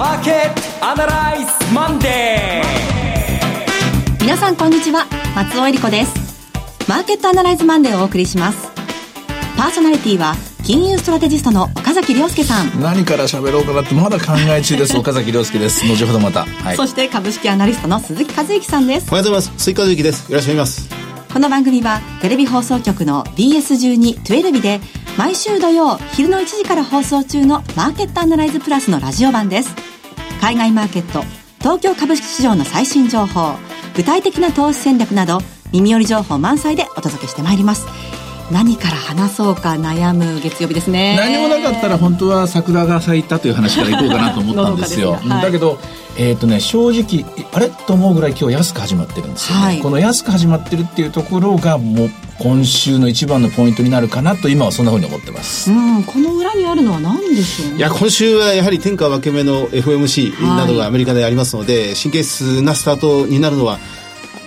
マーケットアナライズマンデー皆さんこんにちは。松尾恵理子です。マーケットアナライズマンデーをお送りします。パーソナリティは金融ストラテジストの岡崎亮介さん。何から喋ろうかなってまだ考え中です。岡崎亮介です。後ほどまた、はい、そして株式アナリストの鈴木和之さんです。おはようございます。鈴木和之です。よろしくお願いします。この番組はテレビ放送局の BS12-12 で毎週土曜昼の1時から放送中のマーケットアナライズプラスのラジオ版です海外マーケット東京株式市場の最新情報具体的な投資戦略など耳寄り情報満載でお届けしてまいります。何から話そうか悩む月曜日ですね。何もなかったら本当は桜が咲いたという話からいこうかなと思ったんですよ。はい、だけどえっ、ー、とね正直あれ？と思うぐらい今日安く始まってるんですよね、はい、この安く始まってるっていうところがもう今週の一番のポイントになるかなと今はそんなふうに思ってます、うん、この裏にあるのは何でしょう、ね、いや今週はやはり天下分け目の FOMC などがアメリカでありますので、はい、神経質なスタートになるのは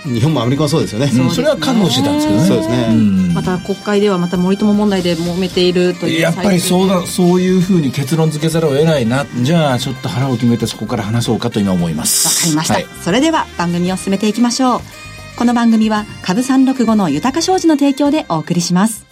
日本もアメリカもそうですよね、うん、それは覚悟してたんですけどね。そうですね、うん、また国会ではまた森友問題で揉めているというやっぱりそうだそういうふうに結論付けざるを得ないなじゃあちょっと腹を決めてそこから話そうかと今思います。わかりました、はい、それでは番組を進めていきましょう。この番組は株365の豊か商事の提供でお送りします。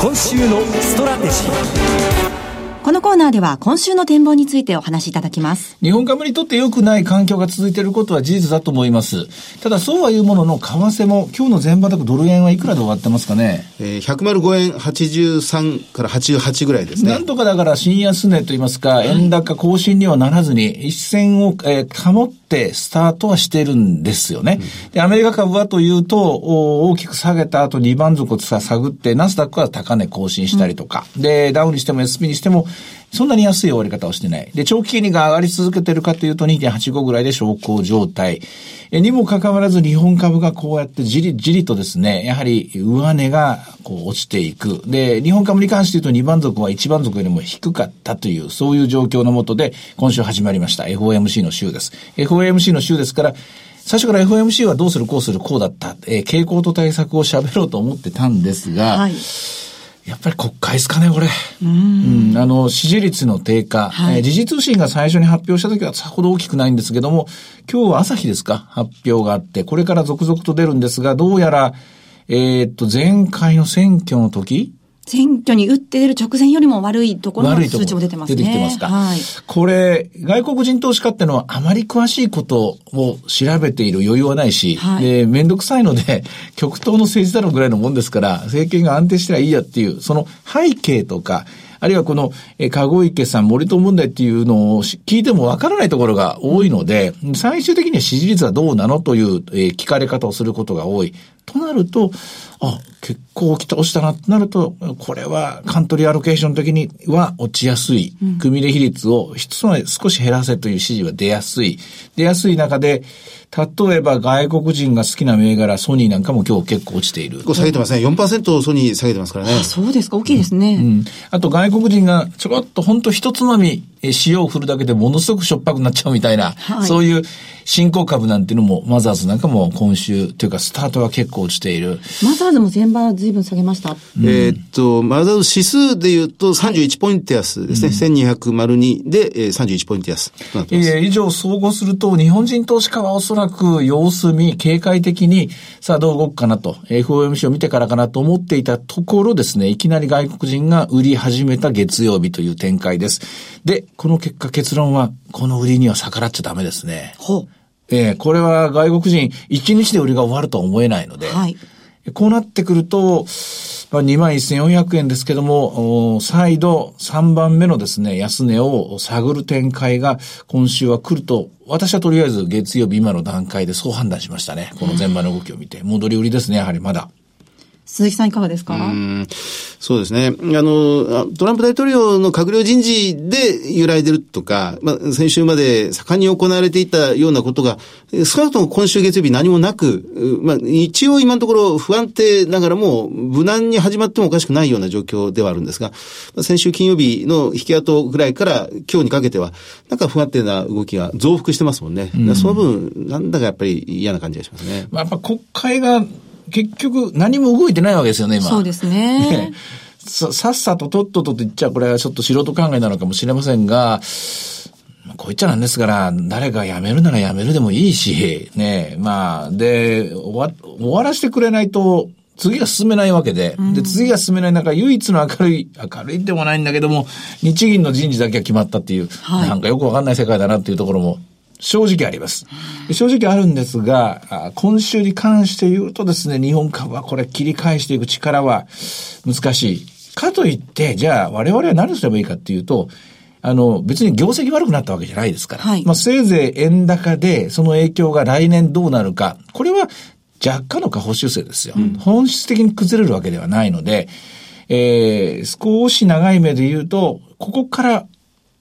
今週のストラテジーこのコーナーでは今週の展望についてお話しいただきます。日本株にとって良くない環境が続いていることは事実だと思います。ただそうはいうものの、為替も今日の前場高ドル円はいくらで終わってますかね？えー、105円83から88ぐらいですね。なんとかだから新安値といいますか、円高更新にはならずに、一線を、えー、保ってスタートはしてるんですよね。で、アメリカ株はというと、大きく下げた後2番底を探って、ナスダックは高値更新したりとか、で、ダウンにしても SP にしても、そんなに安い終わり方をしてない。で、長期金利が上がり続けてるかというと2.85ぐらいで昇降状態。えにもかかわらず日本株がこうやってじりじりとですね、やはり上値がこう落ちていく。で、日本株に関して言うと2番族は1番族よりも低かったという、そういう状況のもとで今週始まりました FOMC の週です。FOMC の週ですから、最初から FOMC はどうするこうするこうだった、えー、傾向と対策を喋ろうと思ってたんですが、はいやっぱり国会ですかね、これ。うん,、うん。あの、支持率の低下。はい、えー、時事通信が最初に発表した時はさほど大きくないんですけども、今日は朝日ですか？発表があって、これから続々と出るんですが、どうやら、えー、っと、前回の選挙の時選挙に打って出る直前よりも悪いところの数値も出てますね。出てきてますか。はい。これ、外国人投資家ってのはあまり詳しいことを調べている余裕はないし、はい、で、めんどくさいので、極東の政治だろうぐらいのもんですから、政権が安定したらいいやっていう、その背景とか、あるいはこの、え、籠池さん、森友問題っていうのを聞いてもわからないところが多いので、最終的には支持率はどうなのという、えー、聞かれ方をすることが多い。となると、あ、結構きた、落ちたなってなると、これはカントリーアロケーション的には落ちやすい。組入れ比率をつまり少し減らせという指示は出やすい。出やすい中で、例えば外国人が好きな銘柄、ソニーなんかも今日結構落ちている。結構下げてますね。4%ソニー下げてますからね。あそうですか。大きいですね。うん。あと外国人がちょろっとほんと一つまみ塩を振るだけでものすごくしょっぱくなっちゃうみたいな、はい、そういう新興株なんていうのも、マザーズなんかも今週というかスタートは結構落ちている。マザーズも前場随分下げました。えっと、マザーズ指数で言うと31ポイント安ですね。はい、1202で、えー、31ポイント安となってます。えー、以上総合すると、日本人投資家はおそらく様子見、警戒的に、さあどう動くかなと、FOMC を見てからかなと思っていたところですね、いきなり外国人が売り始めた月曜日という展開です。で、この結果結論は、この売りには逆らっちゃダメですね。ほう。えー、これは外国人、1日で売りが終わるとは思えないので、はい。こうなってくると、まあ、21,400円ですけども、再度3番目のですね、安値を探る展開が今週は来ると、私はとりあえず月曜日今の段階でそう判断しましたね。この前場の動きを見て。戻り売りですね、やはりまだ。鈴木さんいかがですか？そうですね。あの、トランプ大統領の閣僚人事で揺らいでるとか、まあ、先週まで盛んに行われていたようなことが、少なくとも今週月曜日何もなく、まあ、一応今のところ不安定ながらも、無難に始まってもおかしくないような状況ではあるんですが、先週金曜日の引き跡ぐらいから今日にかけては、なんか不安定な動きが増幅してますもんね。うん、その分、なんだかやっぱり嫌な感じがしますね。まあ、やっぱ国会が結局何も動いてないわけですよね、今。そうですね。ささっさととっととと言っちゃこれはちょっと素人考えなのかもしれませんが、こう言っちゃなんですから、誰か辞めるなら辞めるでもいいし、ねまあ、で、終わ、終わらせてくれないと、次が進めないわけで、で、次が進めない中、唯一の明るい、明るいでもないんだけども、日銀の人事だけは決まったっていう、はいなんかよくわかんない世界だなっていうところも、正直あります。正直あるんですが、あ今週に関して言うとですね、日本株はこれ切り返していく力は難しい。かといって、じゃあ我々は何すればいいかっていうと、あの、別に業績悪くなったわけじゃないですから。はいまあ、せいぜい円高で、その影響が来年どうなるか。これは若干の下方修正ですよ。本質的に崩れるわけではないので、えー、少し長い目で言うと、ここから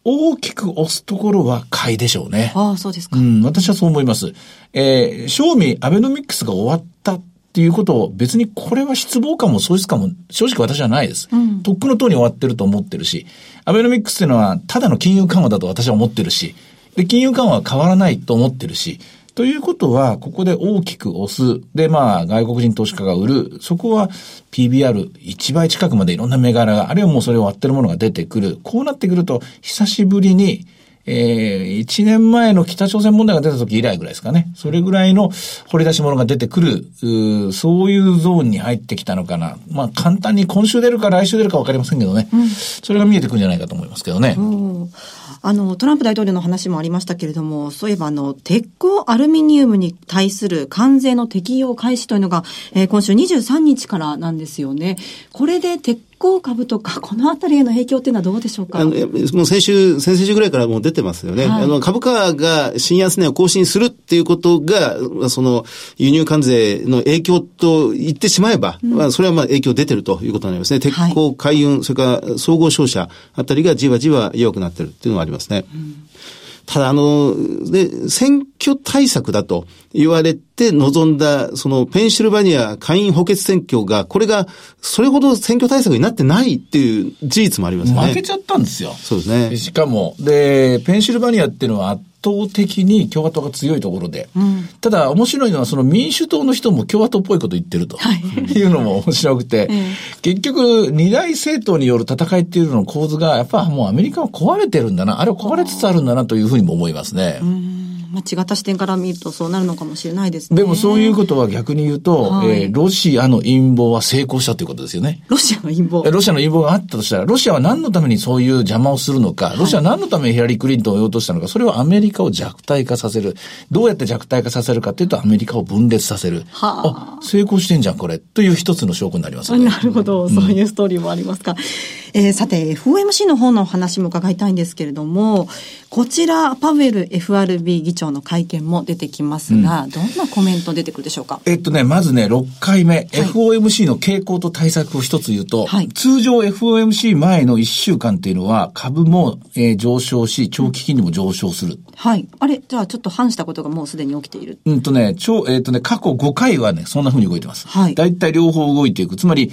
大きく押すところは買いでしょうね。ああ、そうですか。うん、私はそう思います。えー、正味、アベノミクスが終わったっていうことを、別にこれは失望感も喪失感も、正直私はないです。とっくの通り終わってると思ってるし、アベノミクスっていうのは、ただの金融緩和だと私は思ってるし、で、金融緩和は変わらないと思ってるし、ということは、ここで大きく押す。で、まあ、外国人投資家が売る。そこは PBR1 倍近くまでいろんな銘柄が、あるいはもうそれを割ってるものが出てくる。こうなってくると、久しぶりに、えー、1年前の北朝鮮問題が出た時以来ぐらいですかね。それぐらいの掘り出し物が出てくる、うーそういうゾーンに入ってきたのかな。まあ簡単に今週出るか来週出るか分かりませんけどね。それが見えてくるんじゃないかと思いますけどね。おーあの、トランプ大統領の話もありましたけれども、そういえばあの、鉄鋼アルミニウムに対する関税の適用開始というのが、えー今週23日からなんですよね。これで鉄鋼株とか、このあたりへの影響っていうのはどうでしょうか？あの、もう先週、先々週ぐらいからもう出てますよね。はいあの、株価が新安値を更新するっていうことが、その、輸入関税の影響と言ってしまえば、まあ、それはまあ影響出てるということになりますね。鉄鋼、海運、それから総合商社あたりがじわじわ弱くなってるっていうのがありますね。ただ、あの、で、選挙対策だと言われて臨んだ、その、ペンシルバニア下院補欠選挙が、これが、それほど選挙対策になってないっていう事実もありますね。負けちゃったんですよ。そうですね。しかも、で、ペンシルバニアっていうのは圧倒的に共和党が強いところで、ただ面白いのはその民主党の人も共和党っぽいこと言ってると、い、うのも面白くて、結局二大政党による戦いっていうのの構図が、やっぱもうアメリカは壊れてるんだな、あれは壊れつつあるんだなというふうにも思いますね。まあ、違った視点から見るとそうなるのかもしれないですね。でもそういうことは逆に言うと、はいえーロシアの陰謀は成功したということですよね。ロシアの陰謀。ロシアの陰謀があったとしたら、ロシアは何のためにそういう邪魔をするのか、ロシアは何のためにヒラリー・クリントンを追い落としたのか、それはアメリカを弱体化させる。どうやって弱体化させるかっていうと、アメリカを分裂させる。はあ、成功してんじゃん、これ。という一つの証拠になりますよね。なるほど、そういうストーリーもありますか。えーさて、FOMC の方の話も伺いたいんですけれども、こちら、パウエル FRB 議長の会見も出てきますが、どんなコメント出てくるでしょうか？えっとね、まずね、6回目、FOMC の傾向と対策を一つ言うと、はい通常 FOMC 前の1週間っていうのは株も、えー上昇し、長期金利も上昇する。はい。あれ、じゃあちょっと反したことがもうすでに起きている。うんとね、超、えっ、とね、過去5回はね、そんな風に動いてます。はいだいたい両方動いていく。つまり、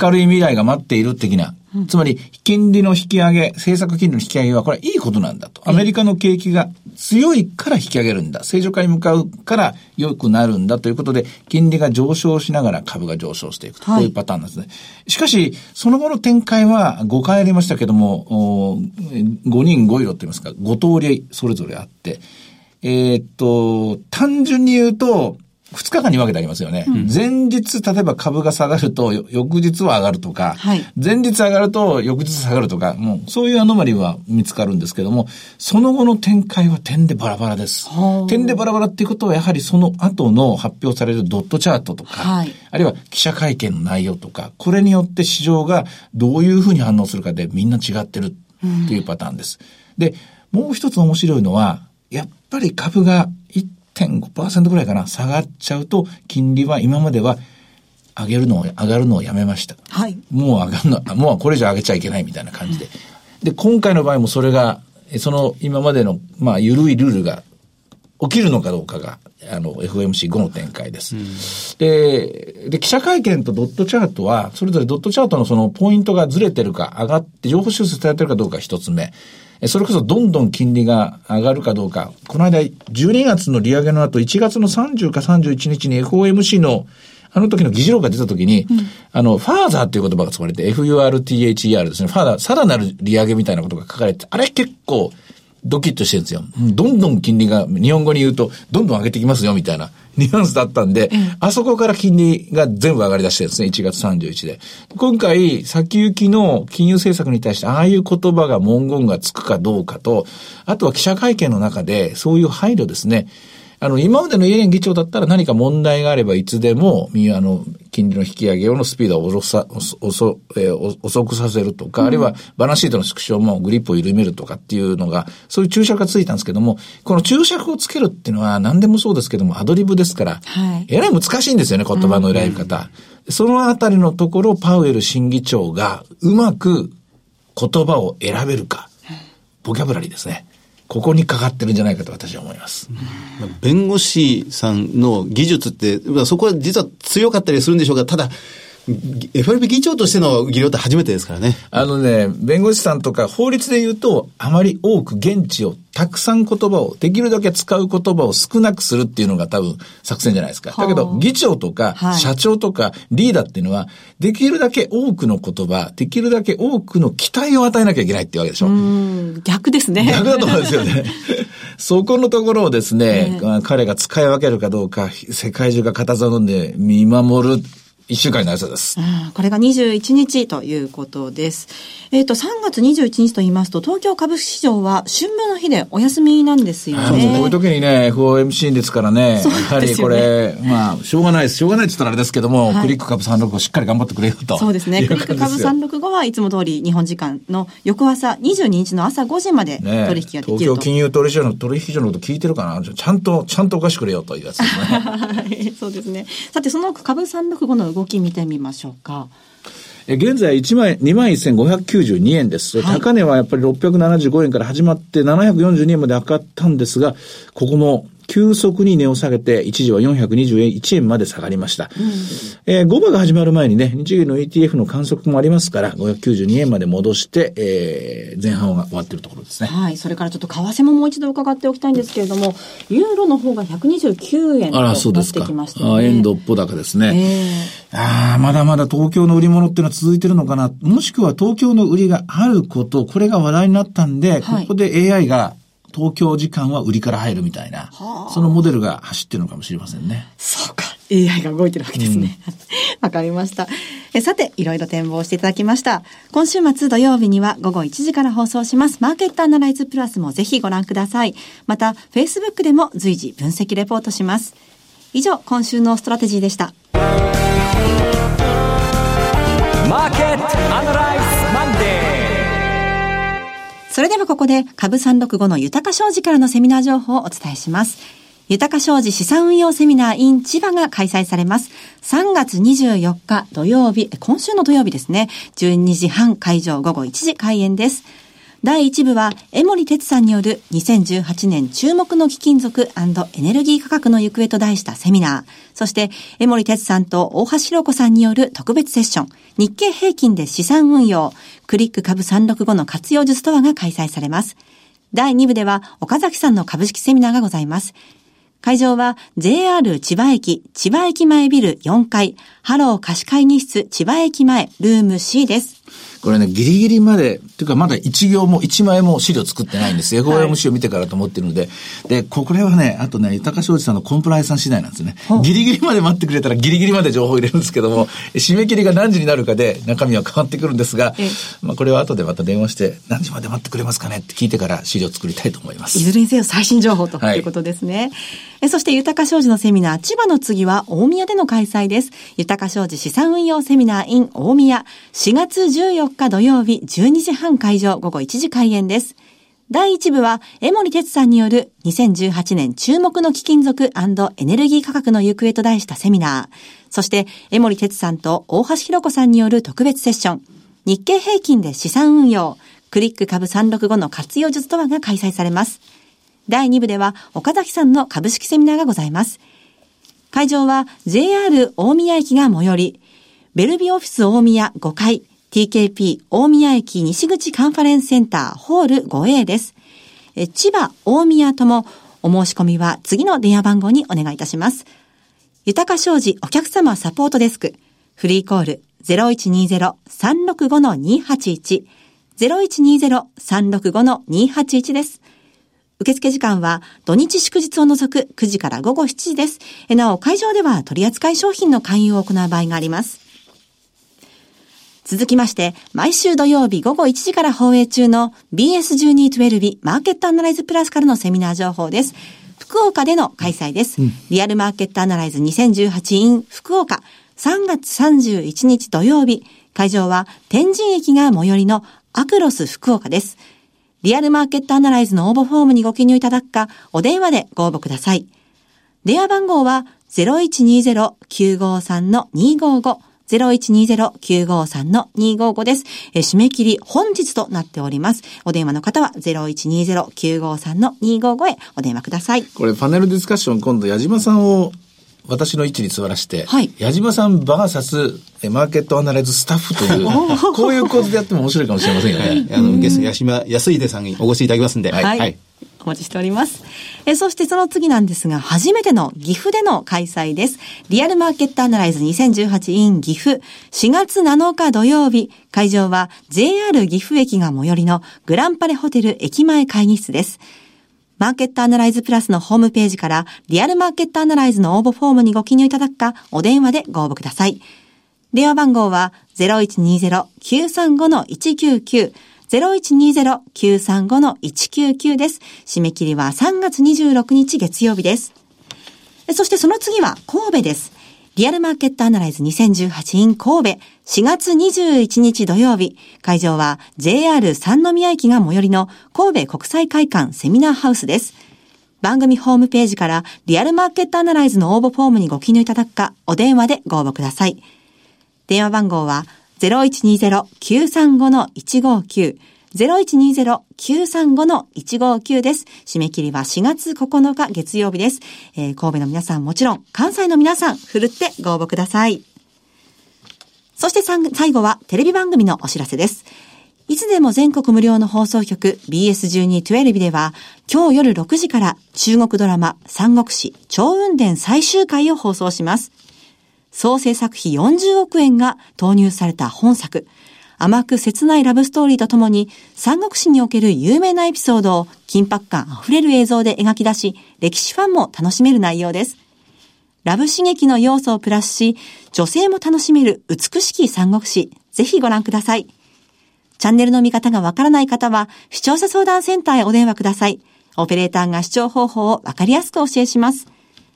明るい未来が待っている的な。つまり、金利の引き上げ、政策金利の引き上げは、これはいいことなんだと。アメリカの景気が強いから引き上げるんだ。正常化に向かうから良くなるんだということで、金利が上昇しながら株が上昇していくと。はいこういうパターンなんですね。しかし、その後の展開は5回ありましたけども、お5人5色って言いますか、5通りそれぞれあって、えーっと、単純に言うと、2日間に分けてありますよね。前日、例えば株が下がると、よ翌日は上がるとか、はい前日上がると翌日下がるとか、もうそういうアノマリは見つかるんですけども、その後の展開は点でバラバラですはあ。点でバラバラっていうことは、やはりその後の発表されるドットチャートとか、はいあるいは記者会見の内容とか、これによって市場がどういうふうに反応するかでみんな違ってるっていうパターンです。で、もう一つ面白いのは、やっぱり株が1.5%ぐらいかな、下がっちゃうと、金利は今までは上げるのを、上がるのをやめました。はい。もう上がるの、もうこれ以上上げちゃいけないみたいな感じで。で、今回の場合もそれが、えその今までの、まあ、緩いルールが起きるのかどうかが、あの、FOMC5 の展開です。で、で、記者会見とドットチャートは、それぞれドットチャートのそのポイントがずれてるか、上がって、情報修正されてるかどうか一つ目。えそれこそどんどん金利が上がるかどうか。この間、12月の利上げの後、1月の30か31日に FOMC のあの時の議事録が出た時に、あの、ファーザーっていう言葉が使われて、FURTHER ですね、ファーザー、さらなる利上げみたいなことが書かれて、あれ結構、ドキッとしてるんですよ。どんどん金利が、日本語に言うと、どんどん上げてきますよ、みたいなニュアンスだったんで、あそこから金利が全部上がり出してるんですね、1月31で。今回、先行きの金融政策に対して、ああいう言葉が文言がつくかどうかと、あとは記者会見の中で、そういう配慮ですね。あの、今までのイエレン議長だったら何か問題があればいつでも、あの、金利の引き上げのスピードを遅さ、遅、えー、遅くさせるとか、うん、あるいはバランスシートの縮小もグリップを緩めるとかっていうのが、そういう注釈がついたんですけども、この注釈をつけるっていうのは何でもそうですけども、アドリブですから、はい、えらい難しいんですよね、言葉の選び方。うん、そのあたりのところ、パウエル審議長がうまく言葉を選べるか、ボキャブラリーですね。ここにかかってるんじゃないかと私は思います。弁護士さんの技術って、そこは実は強かったりするんでしょうが、ただ、FRB 議長としての技量って初めてですからね。あのね、弁護士さんとか法律で言うと、あまり多く現地をたくさん言葉を、できるだけ使う言葉を少なくするっていうのが多分作戦じゃないですか。だけど、議長とか、社長とか、リーダーっていうのは、できるだけ多くの言葉、できるだけ多くの期待を与えなきゃいけないっていうわけでしょ。逆ですね。逆だと思うんですよね。そこのところをですね、彼が使い分けるかどうか、世界中が固唾を飲んで見守る一週間になりそうです。これが21日ということです。えっ、ー、と、3月21日と言いますと、東京株式市場は春分の日でお休みなんですよね。こういう時にね、FOMC ですからね、ねやはりこれ、まあ、しょうがないです。しょうがないって言ったらあれですけども、はい、クリック株365しっかり頑張ってくれよと。そうですね。クリック株365はいつも通り日本時間の翌朝22日の朝5時まで取引ができると、ね、東京金融取引所の取引所のこと聞いてるかな？ちゃんと、ちゃんとおかしくれよというやつですね。はい、そうですね。さて、その株365の動き見てみましょうか。現在1万、2万1592円です。はい、高値はやっぱり675円から始まって742円まで上がったんですが、ここも急速に値を下げて、一時は421円まで下がりました。うん、えー、5番が始まる前にね、日銀の ETF の観測もありますから、592円まで戻して、えー、前半が終わっているところですね。はい。それからちょっと為替ももう一度伺っておきたいんですけれども、ユーロの方が129円となってきましたね。あら、そうですか。あ円度っぽ高ですね。えー、ああ、まだまだ東京の売り物っていうのは続いてるのかな。もしくは東京の売りがあること、これが話題になったんで、はい、ここで AI が東京時間は売りから入るみたいな、はあ、そのモデルが走ってるのかもしれませんね。そうか。AI が動いてるわけですね。わ、うん、かりました。えさて、いろいろ展望していただきました。今週末土曜日には午後1時から放送します。マーケットアナライズプラスもぜひご覧ください。また、Facebook でも随時分析レポートします。以上、今週のストラテジーでした。それではここで株365の豊か商事からのセミナー情報をお伝えします。豊か商事資産運用セミナー in 千葉が開催されます。3月24日土曜日、今週の土曜日ですね。12時半会場午後1時開演です。第1部は、江森哲さんによる2018年注目の貴金属エネルギー価格の行方と題したセミナー。そして、江森哲さんと大橋弘子さんによる特別セッション。日経平均で資産運用。クリック株365の活用術とはが開催されます。第2部では、岡崎さんの株式セミナーがございます。会場は JR 千葉駅、千葉駅前ビル4階、ハロー貸し会議室千葉駅前、ルーム C です。これね、ギリギリまで、っていうかまだ一行も一枚も資料作ってないんです。FOMC を見てからと思ってるので。で、これはね、あとね、豊商事さんのコンプライアンス次第なんですね。ギリギリまで待ってくれたらギリギリまで情報を入れるんですけども、締め切りが何時になるかで中身は変わってくるんですが、まあこれは後でまた電話して、何時まで待ってくれますかねって聞いてから資料作りたいと思います。いずれにせよ最新情報ということですね。はい、そして豊商事のセミナー、千葉の次は大宮での開催です。豊商事資産運用セミナー in 大宮、4月14日土曜日12時半会場午後1時開演です。第1部は、江森哲さんによる2018年注目の貴金属エネルギー価格の行方と題したセミナー。そして、江森哲さんと大橋弘子さんによる特別セッション。日経平均で資産運用。クリック株365の活用術とはが開催されます。第2部では、岡崎さんの株式セミナーがございます。会場は JR 大宮駅が最寄り、ベルビオフィス大宮5階、TKP 大宮駅西口カンファレンスセンターホール 5A です。千葉、大宮ともお申し込みは次の電話番号にお願いいたします。豊か商事お客様サポートデスク。フリーコール0120-365-281。0120-365-281です。受付時間は土日祝日を除く9時から午後7時です。えなお、会場では取扱い商品の勧誘を行う場合があります。続きまして、毎週土曜日午後1時から放映中の BS1212 マーケットアナライズプラスからのセミナー情報です。福岡での開催です。リアルマーケットアナライズ 2018in 福岡3月31日土曜日。会場は天神駅が最寄りのアクロス福岡です。リアルマーケットアナライズの応募フォームにご記入いただくか、お電話でご応募ください。電話番号は0120-953-255 0120-953-255です。え締め切り本日となっております。お電話の方は0120-953-255へお電話ください。これパネルディスカッション今度矢島さんを私の位置に座らして、はい矢島さんバーサスえマーケットアナライズスタッフという、こういう構図でやっても面白いかもしれませんよね。あの、ゲスト、八島康秀さんにお越しいただきますんで。はい。お待ちしております。えそしてその次なんですが、初めての岐阜での開催です。リアルマーケットアナライズ 2018in 岐阜。4月7日土曜日。会場は JR 岐阜駅が最寄りのグランパレホテル駅前会議室です。マーケットアナライズプラスのホームページから、リアルマーケットアナライズの応募フォームにご記入いただくか、お電話でご応募ください。電話番号は0120-935-199 0120-935-199です。締め切りは3月26日月曜日です。そしてその次は神戸です。リアルマーケットアナライズ 2018in 神戸4月21日土曜日。会場は JR 三宮駅が最寄りの神戸国際会館セミナーハウスです。番組ホームページからリアルマーケットアナライズの応募フォームにご記入いただくか、お電話でご応募ください。電話番号は0120-935-159 0120-935-159です。締め切りは4月9日月曜日です。えー神戸の皆さんもちろん、関西の皆さん、ふるってご応募ください。そして最後はテレビ番組のお知らせです。いつでも全国無料の放送局 BS1212 では今日夜6時から中国ドラマ三国志超雲伝最終回を放送します。総制作費40億円が投入された本作。甘く切ないラブストーリーとともに三国志における有名なエピソードを緊迫感あふれる映像で描き出し、歴史ファンも楽しめる内容です。ラブ刺激の要素をプラスし、女性も楽しめる美しき三国志、ぜひご覧ください。チャンネルの見方がわからない方は、視聴者相談センターへお電話ください。オペレーターが視聴方法をわかりやすくお教えします。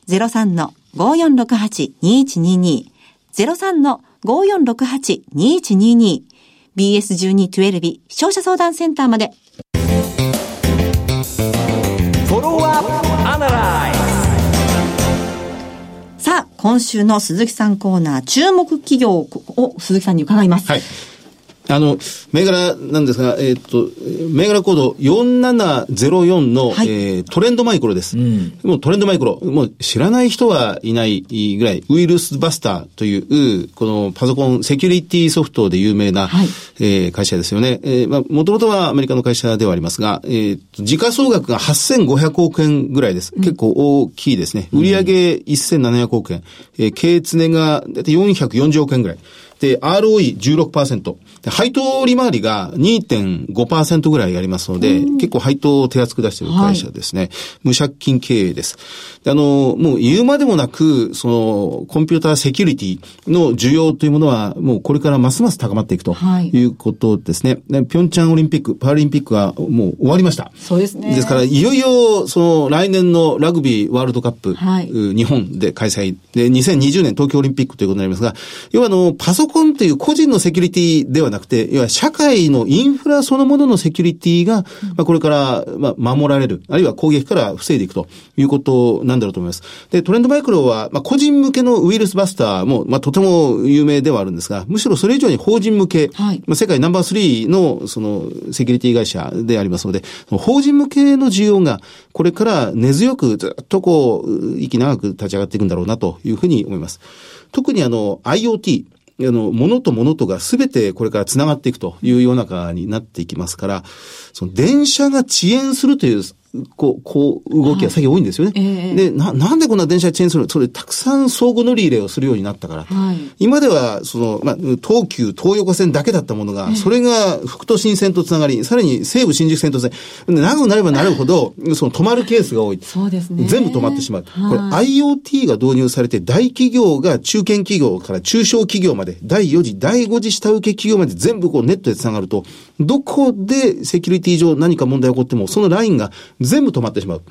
03-5468-2122 03-5468-2122 BS1212 視聴者相談センターまで。フォローアップアナライさあ、今週の鈴木さんコーナー、注目企業を鈴木さんに伺います。はい。あの、銘柄なんですが、えーっと、銘柄コード4704の、はいえートレンドマイクロです。もうトレンドマイクロ、もう知らない人はいないぐらい、ウイルスバスターという、このパソコンセキュリティソフトで有名な、はいえー会社ですよね。えーまあ、もともとはアメリカの会社ではありますが、えーと時価総額が8500億円ぐらいです。結構大きいですね。売上1700億円。えー経常がだいたい440億円ぐらい。で、ROE16%。で配当利回りが2.5%ぐらいありますので、結構配当を手厚く出している会社ですね。無借金経営です。であの、もう言うまでもなく、その、コンピューターセキュリティの需要というものは、もうこれからますます高まっていくとはいいうことですね。でピョンチャンオリンピック、パラリンピックはもう終わりました。そうですねですから、いよいよ、その、来年のラグビーワールドカップ、はいう日本で開催。で、2020年東京オリンピックということになりますが、要はあの、パソコンという個人のセキュリティではなくて、要は社会のインフラそのもののセキュリティが、まあ、これから、まあ、守られる、あるいは攻撃から防いでいくということなんだろうと思います。で、トレンドマイクロは、まあ、個人向けのウイルスバスターも、まあ、とても有名ではあるんですが、むしろそれ以上に法人向け、はいまあ、世界ナンバー3の、その、セキュリティ会社でありますので、法人向けの需要が、これから根強くずっとこう、息長く立ち上がっていくんだろうなというふうに思います。特にあの、IoT、あの、物と物とが全てこれから繋がっていくという世の中になっていきますから、その電車が遅延するというこう、こう、動きが最近多いんですよね。ええで、な、なんでこんな電車チェーンするの？それ、たくさん相互乗り入れをするようになったから。はい今では、その、まあ、東急、東横線だけだったものが、それが副都心線とつながり、さらに西武新宿線とつながり、長くなればなるほど、その止まるケースが多い。そうですね全部止まってしまう。これはい IoT が導入されて、大企業が中堅企業から中小企業まで、第4次、第5次下請け企業まで全部こうネットで繋がると、どこでセキュリティ上何か問題が起こっても、そのラインが全部止まってしまう。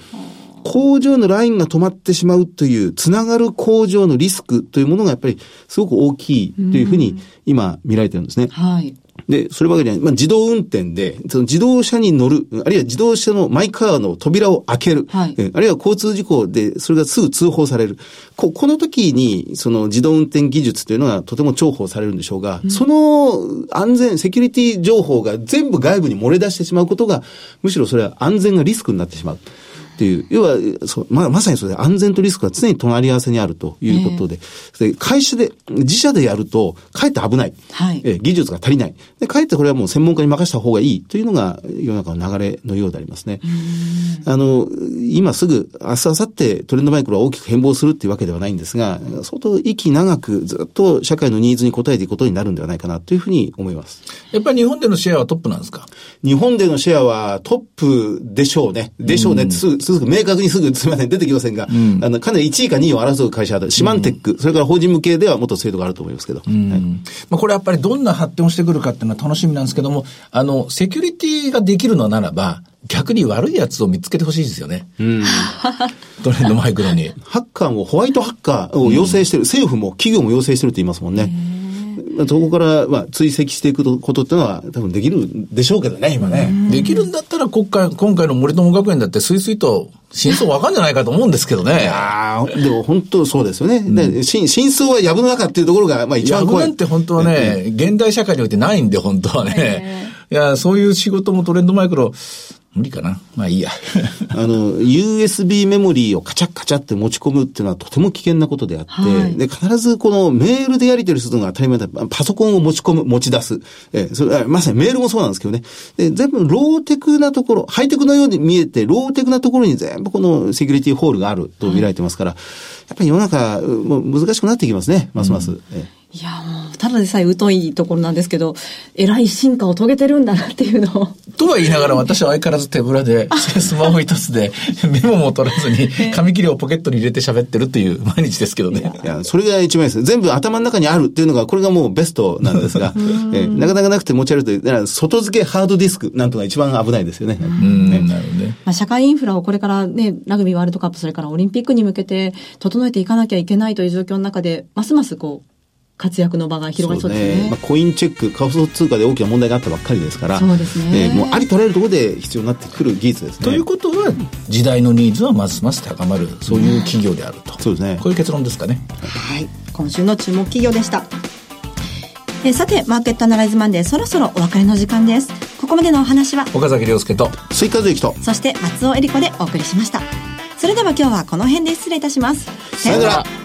工場のラインが止まってしまうという、つながる工場のリスクというものがやっぱりすごく大きいというふうに今見られてるんですね。はい。で、そればかりじゃない。まあ、自動運転で、その自動車に乗る、あるいは自動車のマイカーの扉を開ける。はいえあるいは交通事故で、それがすぐ通報される。ここの時に、その自動運転技術というのがとても重宝されるんでしょうが、その安全、セキュリティ情報が全部外部に漏れ出してしまうことが、むしろそれは安全がリスクになってしまう。っていう、要は、そうま、まさにそれで安全とリスクが常に隣り合わせにあるということで、で会社で、自社でやると、かえって危ない。はいえー技術が足りない。で、かえってこれはもう専門家に任せた方がいいというのが世の中の流れのようでありますね。あの、今すぐ、明日、明後日トレンドマイクロは大きく変貌するっていうわけではないんですが、相当息長くずっと社会のニーズに応えていくことになるんではないかなというふうに思います。やっぱり日本でのシェアはトップなんですか？日本でのシェアはトップでしょうね。でしょうねすぐ、明確にすぐ、すみません、出てきませんが、あの、かなり1位か2位を争う会社だ。シマンテック、それから法人向けではもっと精度があると思いますけど。はいまあ、これやっぱりどんな発展をしてくるかっていうのは楽しみなんですけども、あの、セキュリティができるのならば、逆に悪いやつを見つけてほしいですよね。トレンドマイクロに。ハッカーもホワイトハッカーを要請してる、政府も企業も要請してるって言いますもんね。そこから、まあ、追跡していくことっていうのは多分できるんでしょうけどね、今ね。できるんだったら今回、今回の森友学園だってスイスイと真相わかんじゃないかと思うんですけどね。ああ、でも本当そうですよね。で真真相は藪の中っていうところが、まあ一番怖い。やぶなんて本当はね、現代社会においてないんで、本当はね。いや、そういう仕事もトレンドマイクロ、無理かな。まあいいや。あの、USB メモリーをカチャッカチャって持ち込むっていうのはとても危険なことであって、はいで、必ずこのメールでやり取りするのが当たり前だ。パソコンを持ち込む、持ち出す。えそれあまさにメールもそうなんですけどね。で、全部ローテクなところ、ハイテクのように見えて、ローテクなところに全部このセキュリティホールがあると見られてますから、やっぱり世の中、もう難しくなってきますね、ますます。ええいや、もう、ただでさえ疎いところなんですけど、えらい進化を遂げてるんだなっていうのを。とは言いながら私は相変わらず手ぶらで、スマホ一つでメモも取らずに紙切れをポケットに入れて喋ってるっていう毎日ですけどね。いや、それが一番いいです。全部頭の中にあるっていうのが、これがもうベストなんですが、えーなかなかなくて持ち歩いて、外付けハードディスクなんとか一番危ないですよね。うん、なるほどね。まあ、社会インフラをこれからね、ラグビーワールドカップ、それからオリンピックに向けて整えていかなきゃいけないという状況の中で、ますますこう、活躍の場が広がりそうですね。まあ、コインチェック、仮想通貨で大きな問題があったばっかりですから、そうですねえーもうありとらゆるところで必要になってくる技術ですね。ということは、時代のニーズはますます高まる、そういう企業であると。そうですねこういう結論ですかね。はい。今週の注目企業でした。えーさて、マーケットアナライズマンデー、そろそろお別れの時間です。ここまでのお話は、岡崎亮介と、追加税と、そして松尾恵里子でお送りしました。それでは今日はこの辺で失礼いたします。さよなら。